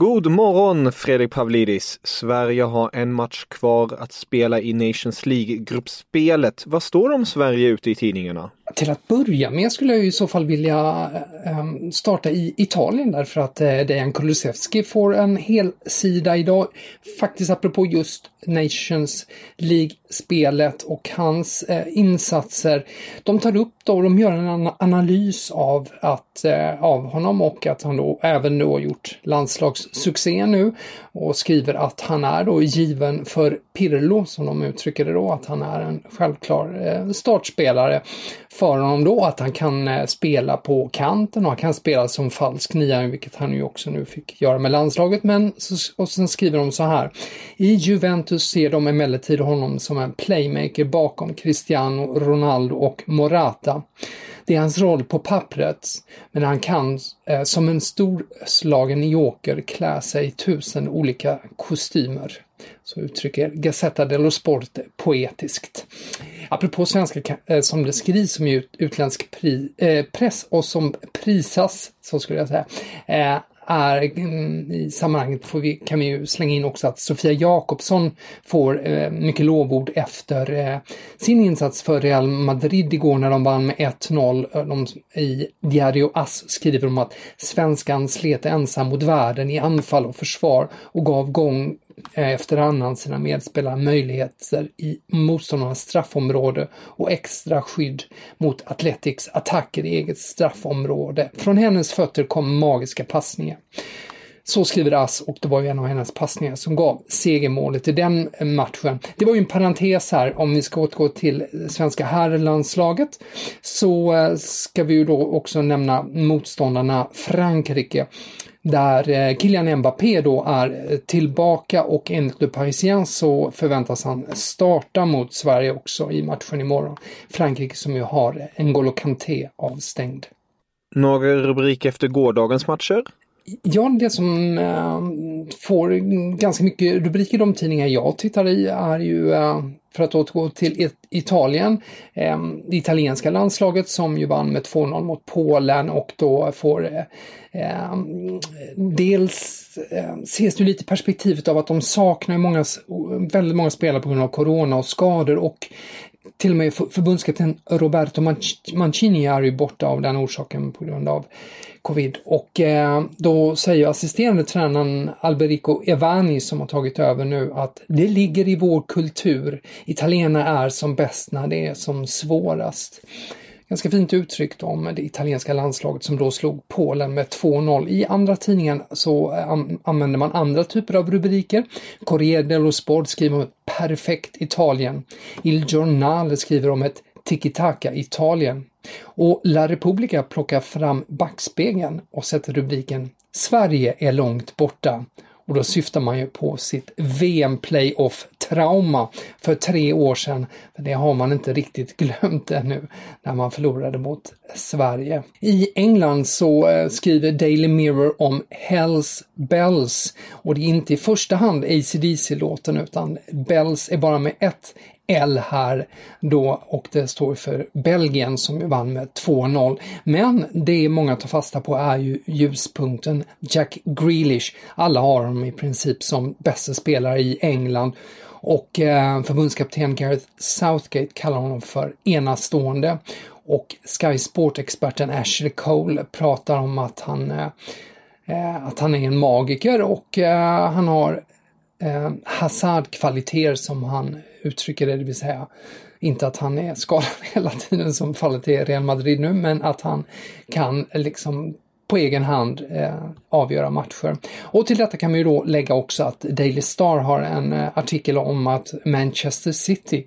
God morgon Fredrik Pavlidis! Sverige har en match kvar att spela i Nations League-gruppspelet. Vad står det om Sverige ute i tidningarna? Till att börja med skulle jag i så fall vilja ehm, starta i Italien därför att eh, Dejan Kulusevski får en hel sida idag. Faktiskt apropå just Nations League-spelet och hans eh, insatser. De tar upp då, de gör en analys av, att, eh, av honom och att han då även har gjort landslags succé nu och skriver att han är då given för Pirlo som de uttrycker det då, att han är en självklar eh, startspelare för honom då att han kan eh, spela på kanten och han kan spela som falsk nia, vilket han ju också nu fick göra med landslaget. Men och sen skriver de så här. I Juventus ser de emellertid honom som en playmaker bakom Cristiano Ronaldo och Morata. Det är hans roll på pappret, men han kan eh, som en storslagen joker klä sig i tusen olika kostymer. Så uttrycker Gazzetta dello Sport poetiskt. Apropå svenska eh, som det skrivs skrivs som utländsk pri, eh, press och som prisas, så skulle jag säga, eh, är mm, i sammanhanget får vi, kan vi ju slänga in också att Sofia Jakobsson får eh, mycket lovord efter eh, sin insats för Real Madrid igår när de vann med 1-0. Eh, I Diario As skriver de att svenskan slet ensam mot världen i anfall och försvar och gav gång Eh, Efter annan sina medspelare möjligheter i motståndarnas straffområde och extra skydd mot Athletics attacker i eget straffområde. Från hennes fötter kom magiska passningar. Så skriver Ass och det var ju en av hennes passningar som gav segermålet i den matchen. Det var ju en parentes här, om vi ska återgå till svenska herrlandslaget så eh, ska vi ju då också nämna motståndarna Frankrike där eh, Kylian Mbappé då är tillbaka och enligt Le Parisien så förväntas han starta mot Sverige också i matchen imorgon. Frankrike som ju har N'Golo Kanté avstängd. Några rubriker efter gårdagens matcher? Ja, det som äh, får ganska mycket rubriker i de tidningar jag tittar i är ju, äh, för att återgå till it Italien, äh, det italienska landslaget som ju vann med 2-0 mot Polen och då får ehm, dels ses det lite i perspektivet av att de saknar många, väldigt många spelare på grund av corona och skador och till och med förbundskapten Roberto Mancini är ju borta av den orsaken på grund av covid. Och eh, då säger assisterande tränaren Alberico Evani som har tagit över nu att det ligger i vår kultur. Italienarna är som bäst när det är som svårast. Ganska fint uttryckt om det italienska landslaget som då slog Polen med 2-0. I andra tidningen så eh, använder man andra typer av rubriker. Corriere dello Sport skriver om ett perfekt Italien. Il Giornale skriver om ett tiki-taka Italien. Och La Repubblica plockar fram backspegeln och sätter rubriken Sverige är långt borta. Och då syftar man ju på sitt VM-playoff-trauma för tre år sedan. För det har man inte riktigt glömt ännu när man förlorade mot Sverige. I England så eh, skriver Daily Mirror om Hells Bells och det är inte i första hand ACDC-låten utan Bells är bara med ett L här då och det står för Belgien som vann med 2-0. Men det många tar fasta på är ju ljuspunkten Jack Grealish. Alla har honom i princip som bästa spelare i England och eh, förbundskapten Gareth Southgate kallar honom för enastående. Och Sky Sport-experten Ashley Cole pratar om att han, eh, eh att han är en magiker och eh, han har eh, Hazard-kvaliteter som han uttrycker det, det vill säga inte att han är skadad hela tiden som fallet är i Real Madrid nu, men att han kan liksom på egen hand eh, avgöra matcher. Och till detta kan man ju då lägga också att Daily Star har en eh, artikel om att Manchester City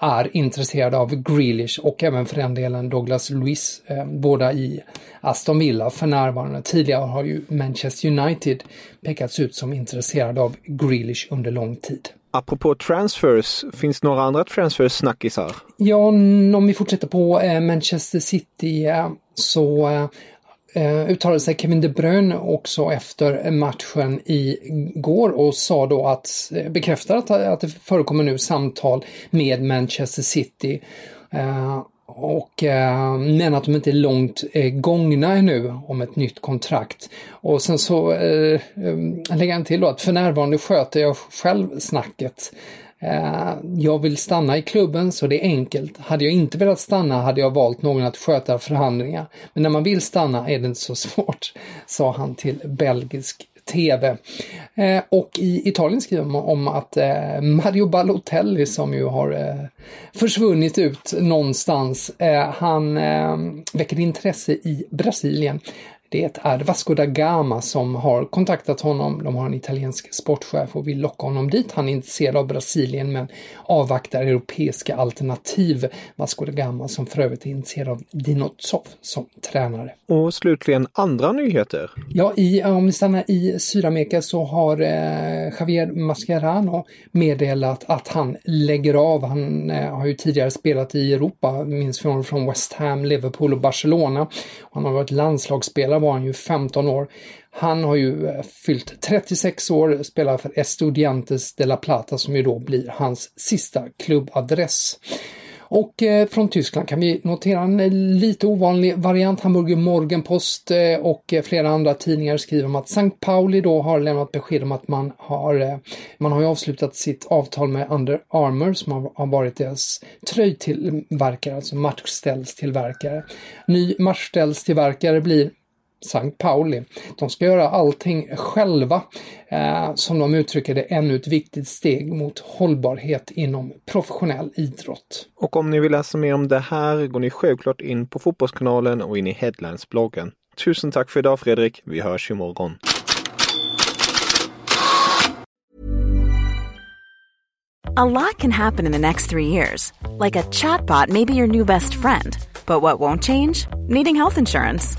är intresserade av Grealish och även för den delen Douglas Luiz, eh, båda i Aston Villa för närvarande. Tidigare har ju Manchester United pekats ut som intresserade av Grealish under lång tid. Apropå transfers, finns några andra transfers-snackisar? Ja, om vi fortsätter på eh, Manchester City eh, så eh, uttalade sig Kevin De Bruyne också efter matchen igår och sa då att, eh, bekräftar att, att det förekommer nu samtal med Manchester City. Eh, och eh, men att de inte är långt eh, gångna ännu om ett nytt kontrakt. Och sen så eh, eh lägger han till då att för närvarande sköter jag själv snacket. Eh, jag vill stanna i klubben så det är enkelt. Hade jag inte velat stanna hade jag valt någon att sköta förhandlingar. Men när man vill stanna är det inte så svårt, sa han till belgisk TV. Eh, och i Italien skriver man om att eh, Mario Balotelli som ju har eh, försvunnit ut någonstans, eh, han eh, väcker intresse i Brasilien. Det är Vasco da Gama som har kontaktat honom. De har en italiensk sportchef och vill locka honom dit. Han är intresserad av Brasilien men avvaktar europeiska alternativ. Vasco da Gama som för övrigt är intresserad av Dino Zoff som tränare. Och slutligen andra nyheter. Ja, i, om vi stannar i Sydamerika så har eh, Javier Mascherano meddelat att han lägger av. Han eh, har ju tidigare spelat i Europa, minns från, från West Ham, Liverpool och Barcelona. Han har varit landslagsspelare var han ju 15 år. Han har ju eh, fyllt 36 år, spelar för Estudiantes de la Plata som ju då blir hans sista klubbadress. Och eh, från Tyskland kan vi notera en eh, lite ovanlig variant. Hamburger Morgenpost och flera andra tidningar skriver om att St. Pauli då har lämnat besked om att man har, man har avslutat sitt avtal med Under Armour som har varit deras tröjtillverkare, alltså matchställstillverkare. Ny matchställstillverkare blir Sankt Pauli. De ska göra allting själva. Eh, som de uttrycker det, ännu ett viktigt steg mot hållbarhet inom professionell idrott. Och om ni vill läsa mer om det här går ni självklart in på Fotbollskanalen och in i Headlines-bloggen. Tusen tack för idag Fredrik. Vi hörs imorgon. A lot can happen in the next three years. Like a chatbot may be your new best friend. But what won't change? Needing health insurance.